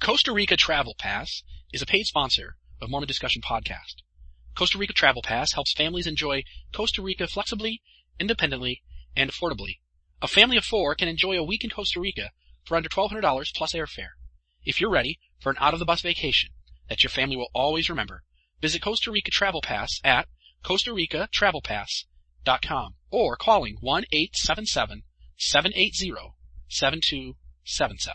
Costa Rica Travel Pass is a paid sponsor of Mormon Discussion Podcast. Costa Rica Travel Pass helps families enjoy Costa Rica flexibly, independently, and affordably. A family of four can enjoy a week in Costa Rica for under $1,200 plus airfare. If you're ready for an out-of-the-bus vacation that your family will always remember, visit Costa Rica Travel Pass at Costa Rica Travel Pass.com or calling 1-877-780-7277.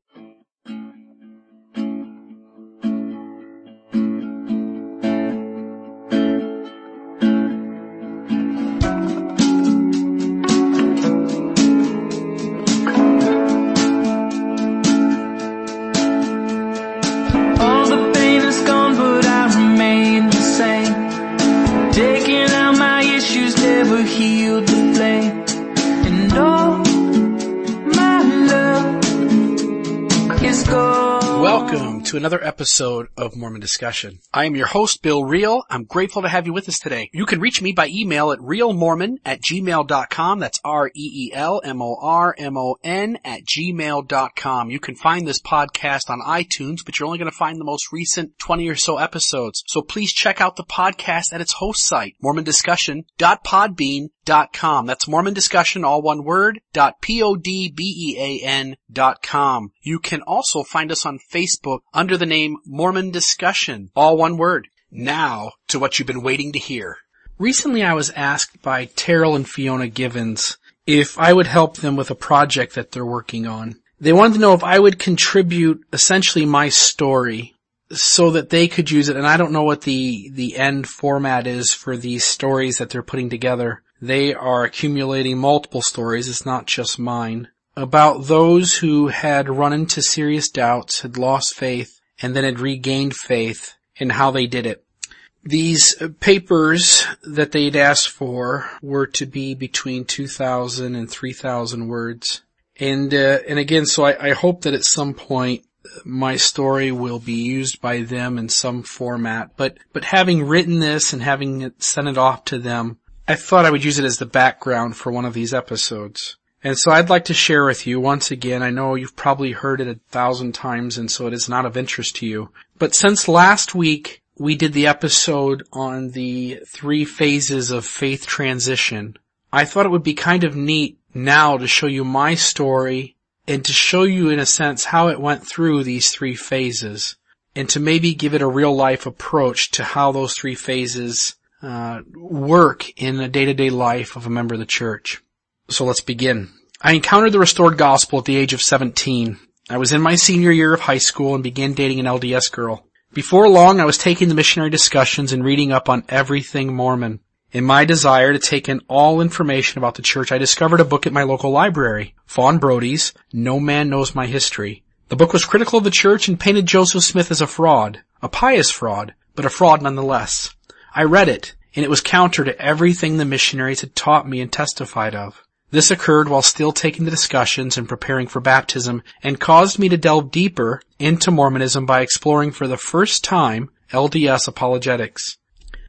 Welcome to another episode of Mormon Discussion. I am your host, Bill Reel. I'm grateful to have you with us today. You can reach me by email at reelmormon at gmail.com. That's R-E-E-L-M-O-R-M-O-N at gmail.com. You can find this podcast on iTunes, but you're only going to find the most recent 20 or so episodes. So please check out the podcast at its host site, mormondiscussion.podbean.com. That's Mormon Discussion, all one word, dot P-O-D-B-E-A-N dot com. You can also find us on Facebook under the name Mormon Discussion, all one word. Now to what you've been waiting to hear. Recently I was asked by Terryl and Fiona Givens if I would help them with a project that they're working on. They wanted to know if I would contribute essentially my story so that they could use it. And I don't know what the, the end format is for these stories that they're putting together. They are accumulating multiple stories. It's not just mine about those who had run into serious doubts, had lost faith, and then had regained faith and how they did it. These papers that they'd asked for were to be between 2,000 and 3,000 words. And, uh, and again, so I, I hope that at some point my story will be used by them in some format. But, but having written this and having sent it off to them, I thought I would use it as the background for one of these episodes. And so I'd like to share with you once again, I know you've probably heard it a thousand times and so it is not of interest to you. But since last week we did the episode on the three phases of faith transition, I thought it would be kind of neat now to show you my story and to show you in a sense how it went through these three phases and to maybe give it a real life approach to how those three phases uh, work in the day-to-day life of a member of the church. So let's begin. I encountered the restored gospel at the age of 17. I was in my senior year of high school and began dating an LDS girl. Before long, I was taking the missionary discussions and reading up on everything Mormon. In my desire to take in all information about the church, I discovered a book at my local library, Fawn Brodie's No Man Knows My History. The book was critical of the church and painted Joseph Smith as a fraud, a pious fraud, but a fraud nonetheless. I read it, and it was counter to everything the missionaries had taught me and testified of. This occurred while still taking the discussions and preparing for baptism and caused me to delve deeper into Mormonism by exploring for the first time LDS apologetics.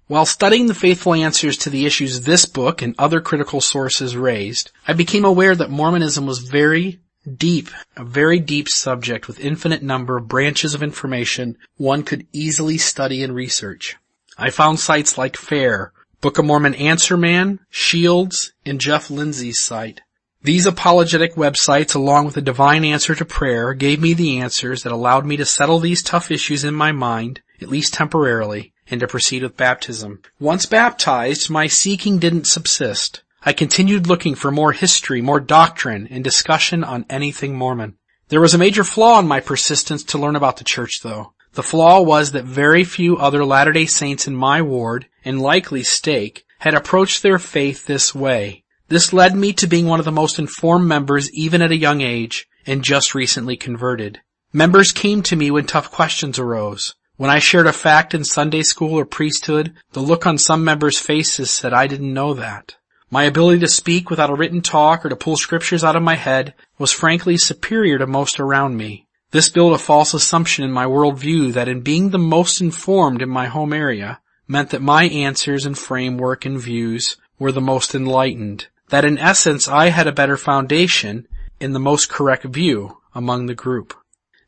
While studying the faithful answers to the issues this book and other critical sources raised, I became aware that Mormonism was very deep, a very deep subject with infinite number of branches of information one could easily study and research. I found sites like FAIR, Book of Mormon Answer Man, Shields, and Jeff Lindsay's site. These apologetic websites, along with a divine answer to prayer, gave me the answers that allowed me to settle these tough issues in my mind, at least temporarily, and to proceed with baptism. Once baptized, my seeking didn't subsist. I continued looking for more history, more doctrine, and discussion on anything Mormon. There was a major flaw in my persistence to learn about the church though. The flaw was that very few other Latter-day Saints in my ward, and likely stake, had approached their faith this way. This led me to being one of the most informed members even at a young age, and just recently converted. Members came to me when tough questions arose. When I shared a fact in Sunday school or priesthood, the look on some members' faces said I didn't know that. My ability to speak without a written talk or to pull scriptures out of my head was frankly superior to most around me. This built a false assumption in my worldview that in being the most informed in my home area meant that my answers and framework and views were the most enlightened. That in essence I had a better foundation in the most correct view among the group.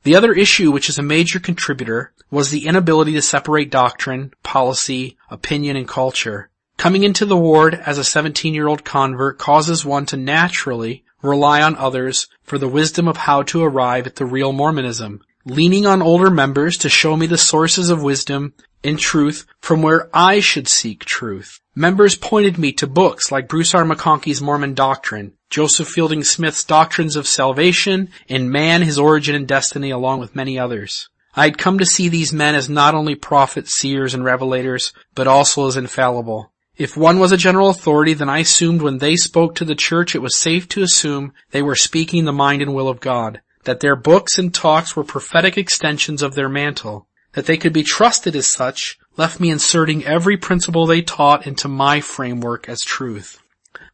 The other issue, which is a major contributor, was the inability to separate doctrine, policy, opinion, and culture. Coming into the ward as a 17-year-old convert causes one to naturally rely on others for the wisdom of how to arrive at the real Mormonism, leaning on older members to show me the sources of wisdom and truth from where I should seek truth. Members pointed me to books like Bruce R. McConkie's Mormon Doctrine, Joseph Fielding Smith's Doctrines of Salvation, and Man, His Origin and Destiny, along with many others. I had come to see these men as not only prophets, seers, and revelators, but also as infallible. If one was a general authority, then I assumed when they spoke to the church, it was safe to assume they were speaking the mind and will of God, that their books and talks were prophetic extensions of their mantle, that they could be trusted as such, left me inserting every principle they taught into my framework as truth.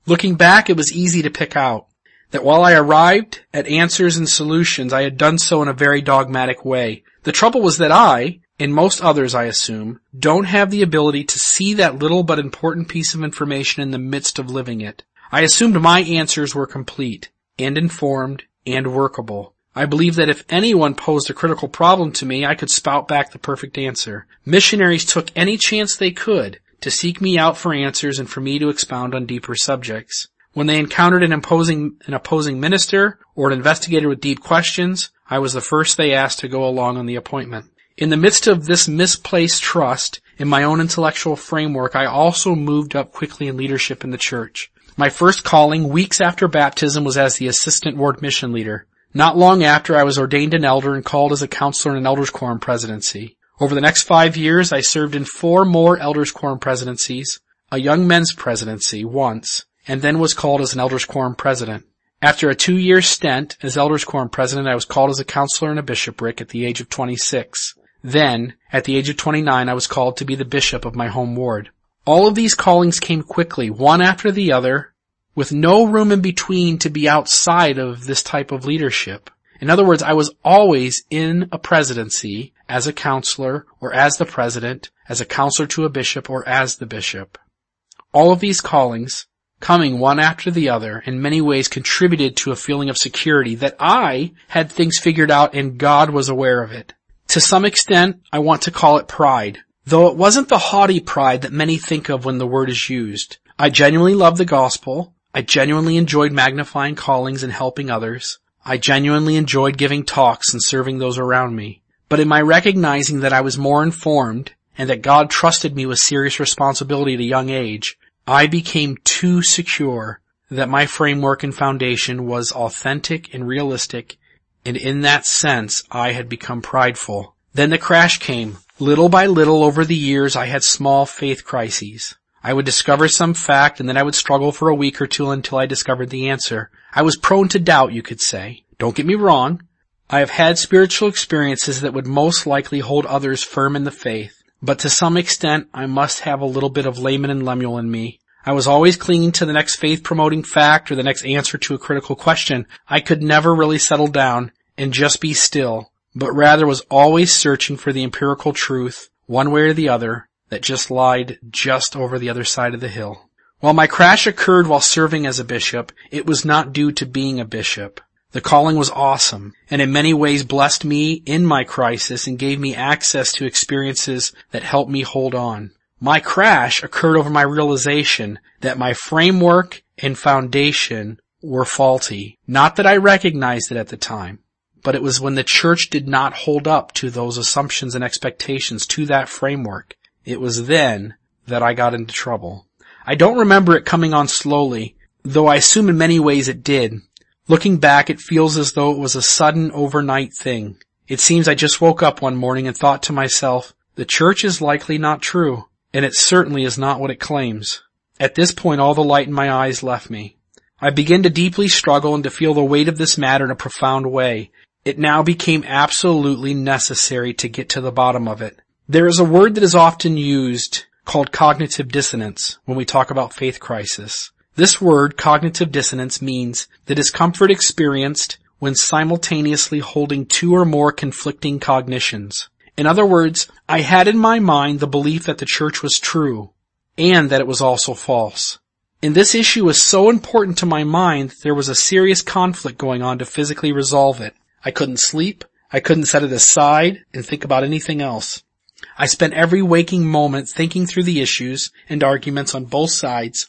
Looking back, it was easy to pick out that while I arrived at answers and solutions, I had done so in a very dogmatic way. The trouble was that I, and most others I assume, don't have the ability to see that little but important piece of information in the midst of living it. I assumed my answers were complete, and informed, and workable. I believe that if anyone posed a critical problem to me, I could spout back the perfect answer. Missionaries took any chance they could to seek me out for answers and for me to expound on deeper subjects. When they encountered an opposing, an opposing minister or an investigator with deep questions, I was the first they asked to go along on the appointment. In the midst of this misplaced trust in my own intellectual framework, I also moved up quickly in leadership in the church. My first calling, weeks after baptism, was as the assistant ward mission leader. Not long after, I was ordained an elder and called as a counselor in an elders quorum presidency. Over the next five years, I served in four more elders quorum presidencies, a young men's presidency once, and then was called as an elders quorum president. After a two-year stint as elders quorum president, I was called as a counselor in a bishopric at the age of 26. Then, at the age of 29, I was called to be the bishop of my home ward. All of these callings came quickly, one after the other, with no room in between to be outside of this type of leadership. In other words, I was always in a presidency as a counselor or as the president, as a counselor to a bishop or as the bishop. All of these callings, coming one after the other, in many ways contributed to a feeling of security that I had things figured out and God was aware of it. To some extent, I want to call it pride, though it wasn't the haughty pride that many think of when the word is used. I genuinely love the gospel. I genuinely enjoyed magnifying callings and helping others. I genuinely enjoyed giving talks and serving those around me. But in my recognizing that I was more informed and that God trusted me with serious responsibility at a young age, I became too secure that my framework and foundation was authentic and realistic, and in that sense I had become prideful. Then the crash came. Little by little over the years I had small faith crises. I would discover some fact and then I would struggle for a week or two until I discovered the answer. I was prone to doubt, you could say. Don't get me wrong. I have had spiritual experiences that would most likely hold others firm in the faith, but to some extent I must have a little bit of Laman and Lemuel in me. I was always clinging to the next faith promoting fact or the next answer to a critical question. I could never really settle down and just be still, but rather was always searching for the empirical truth, one way or the other, that just lied just over the other side of the hill. While my crash occurred while serving as a bishop, it was not due to being a bishop. The calling was awesome and in many ways blessed me in my crisis and gave me access to experiences that helped me hold on. My crash occurred over my realization that my framework and foundation were faulty. Not that I recognized it at the time, but it was when the church did not hold up to those assumptions and expectations to that framework. It was then that I got into trouble. I don't remember it coming on slowly, though I assume in many ways it did. Looking back, it feels as though it was a sudden overnight thing. It seems I just woke up one morning and thought to myself, the church is likely not true, and it certainly is not what it claims. At this point, all the light in my eyes left me. I began to deeply struggle and to feel the weight of this matter in a profound way. It now became absolutely necessary to get to the bottom of it. There is a word that is often used called cognitive dissonance when we talk about faith crisis. This word, cognitive dissonance, means the discomfort experienced when simultaneously holding two or more conflicting cognitions. In other words, I had in my mind the belief that the church was true, and that it was also false. And this issue was so important to my mind, that there was a serious conflict going on to physically resolve it. I couldn't sleep, I couldn't set it aside and think about anything else. I spent every waking moment thinking through the issues and arguments on both sides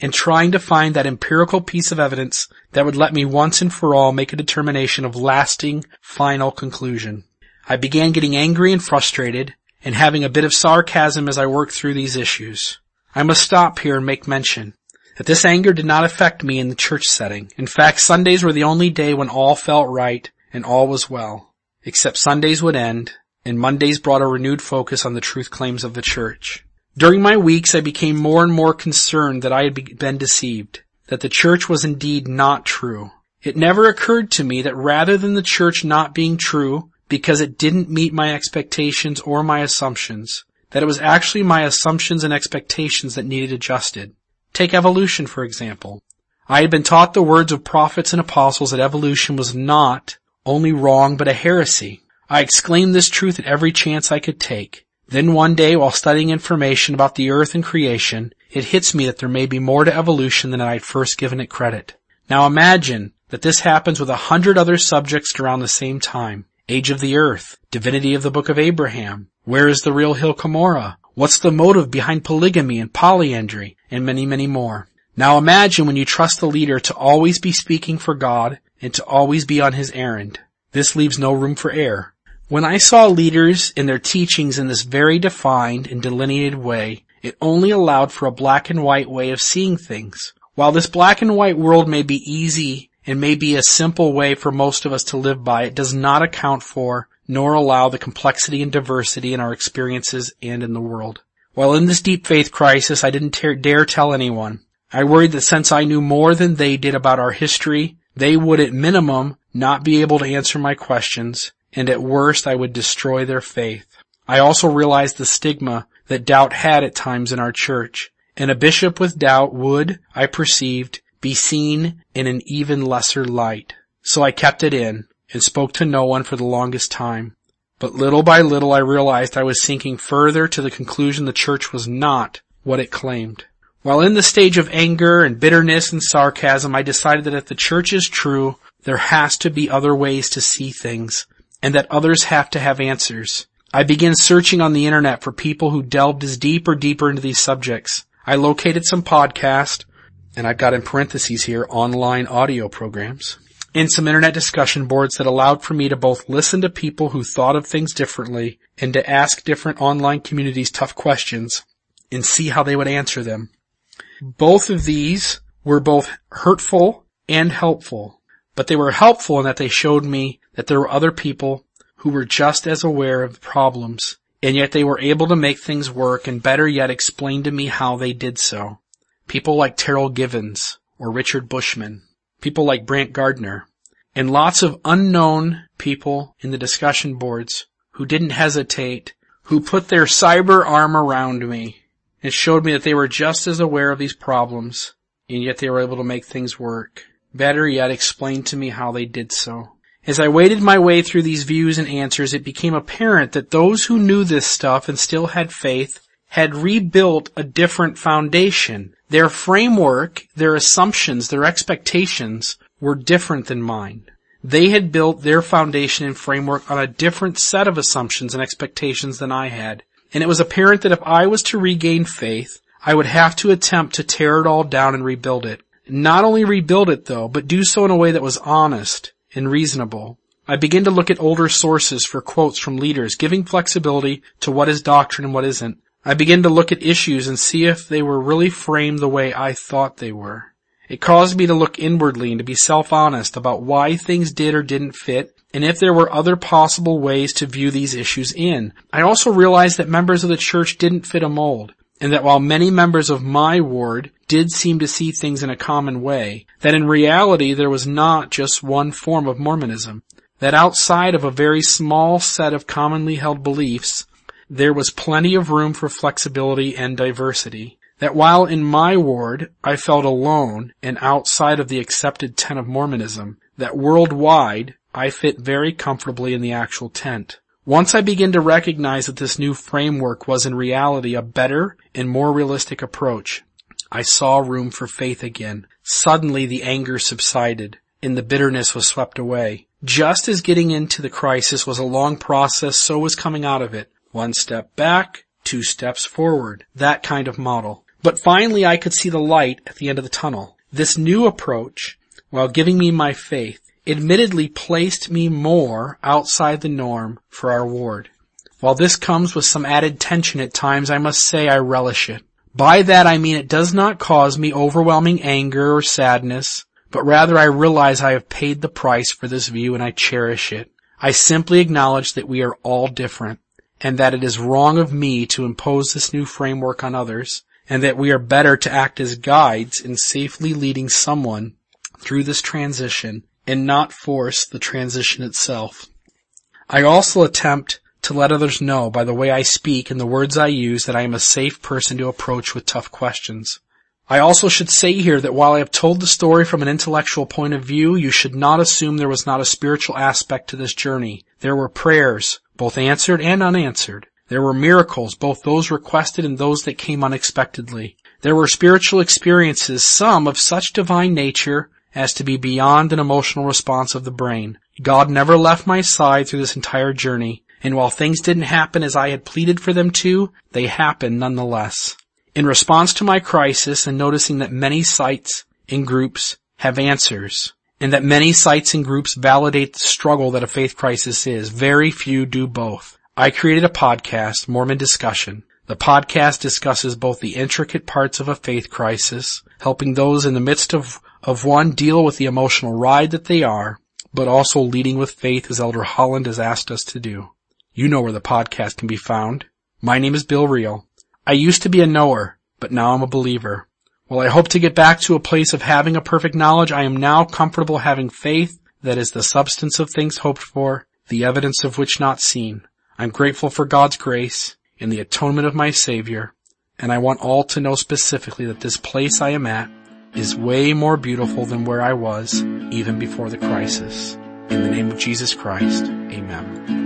and trying to find that empirical piece of evidence that would let me once and for all make a determination of lasting, final conclusion. I began getting angry and frustrated and having a bit of sarcasm as I worked through these issues. I must stop here and make mention that this anger did not affect me in the church setting. In fact, Sundays were the only day when all felt right and all was well, except Sundays would end and Mondays brought a renewed focus on the truth claims of the church. During my weeks, I became more and more concerned that I had been deceived, that the church was indeed not true. It never occurred to me that rather than the church not being true because it didn't meet my expectations or my assumptions, that it was actually my assumptions and expectations that needed adjusted. Take evolution, for example. I had been taught the words of prophets and apostles that evolution was not only wrong but a heresy. I exclaimed this truth at every chance I could take. Then one day while studying information about the earth and creation, it hits me that there may be more to evolution than I had first given it credit. Now imagine that this happens with a hundred other subjects around the same time. Age of the earth, divinity of the book of Abraham, where is the real hill Cumorah, what's the motive behind polygamy and polyandry, and many, many more. Now imagine when you trust the leader to always be speaking for God and to always be on his errand. This leaves no room for error. When I saw leaders and their teachings in this very defined and delineated way, it only allowed for a black and white way of seeing things. While this black and white world may be easy and may be a simple way for most of us to live by, it does not account for nor allow the complexity and diversity in our experiences and in the world. While in this deep faith crisis, I didn't dare tell anyone. I worried that since I knew more than they did about our history, they would at minimum not be able to answer my questions and at worst I would destroy their faith. I also realized the stigma that doubt had at times in our church, and a bishop with doubt would, I perceived, be seen in an even lesser light. So I kept it in, and spoke to no one for the longest time. But little by little I realized I was sinking further to the conclusion the church was not what it claimed. While in the stage of anger and bitterness and sarcasm, I decided that if the church is true, there has to be other ways to see things, and that others have to have answers. I began searching on the internet for people who delved as deep or deeper into these subjects. I located some podcasts, and I've got in parentheses here online audio programs, and some internet discussion boards that allowed for me to both listen to people who thought of things differently and to ask different online communities tough questions and see how they would answer them. Both of these were both hurtful and helpful, but they were helpful in that they showed me that there were other people who were just as aware of the problems, and yet they were able to make things work and better yet explain to me how they did so. People like Terryl Givens or Richard Bushman, people like Brant Gardner, and lots of unknown people in the discussion boards who didn't hesitate, who put their cyber arm around me and showed me that they were just as aware of these problems, and yet they were able to make things work. Better yet, explain to me how they did so. As I waded my way through these views and answers, it became apparent that those who knew this stuff and still had faith had rebuilt a different foundation. Their framework, their assumptions, their expectations were different than mine. They had built their foundation and framework on a different set of assumptions and expectations than I had. And it was apparent that if I was to regain faith, I would have to attempt to tear it all down and rebuild it. Not only rebuild it though, but do so in a way that was honest, and reasonable. I begin to look at older sources for quotes from leaders, giving flexibility to what is doctrine and what isn't. I begin to look at issues and see if they were really framed the way I thought they were. It caused me to look inwardly and to be self-honest about why things did or didn't fit and if there were other possible ways to view these issues in. I also realized that members of the church didn't fit a mold and that while many members of my ward did seem to see things in a common way, that in reality there was not just one form of Mormonism, that outside of a very small set of commonly held beliefs, there was plenty of room for flexibility and diversity, that while in my ward I felt alone and outside of the accepted tent of Mormonism, that worldwide I fit very comfortably in the actual tent. Once I began to recognize that this new framework was in reality a better and more realistic approach, I saw room for faith again. Suddenly the anger subsided and the bitterness was swept away. Just as getting into the crisis was a long process, so was coming out of it. One step back, two steps forward. That kind of model. But finally I could see the light at the end of the tunnel. This new approach, while giving me my faith, admittedly placed me more outside the norm for our ward. While this comes with some added tension at times, I must say I relish it. By that I mean it does not cause me overwhelming anger or sadness, but rather I realize I have paid the price for this view and I cherish it. I simply acknowledge that we are all different and that it is wrong of me to impose this new framework on others and that we are better to act as guides in safely leading someone through this transition and not force the transition itself. I also attempt to let others know by the way I speak and the words I use that I am a safe person to approach with tough questions. I also should say here that while I have told the story from an intellectual point of view, you should not assume there was not a spiritual aspect to this journey. There were prayers, both answered and unanswered. There were miracles, both those requested and those that came unexpectedly. There were spiritual experiences, some of such divine nature as to be beyond an emotional response of the brain. God never left my side through this entire journey, and while things didn't happen as I had pleaded for them to, they happened nonetheless. In response to my crisis and noticing that many sites and groups have answers, and that many sites and groups validate the struggle that a faith crisis is, very few do both. I created a podcast, Mormon Discussion. The podcast discusses both the intricate parts of a faith crisis, helping those in the midst of of one deal with the emotional ride that they are, but also leading with faith as Elder Holland has asked us to do. You know where the podcast can be found. My name is Bill Reel. I used to be a knower, but now I'm a believer. While I hope to get back to a place of having a perfect knowledge, I am now comfortable having faith that is the substance of things hoped for, the evidence of which not seen. I'm grateful for God's grace and the atonement of my Savior, and I want all to know specifically that this place I am at is way more beautiful than where I was even before the crisis. In the name of Jesus Christ, amen.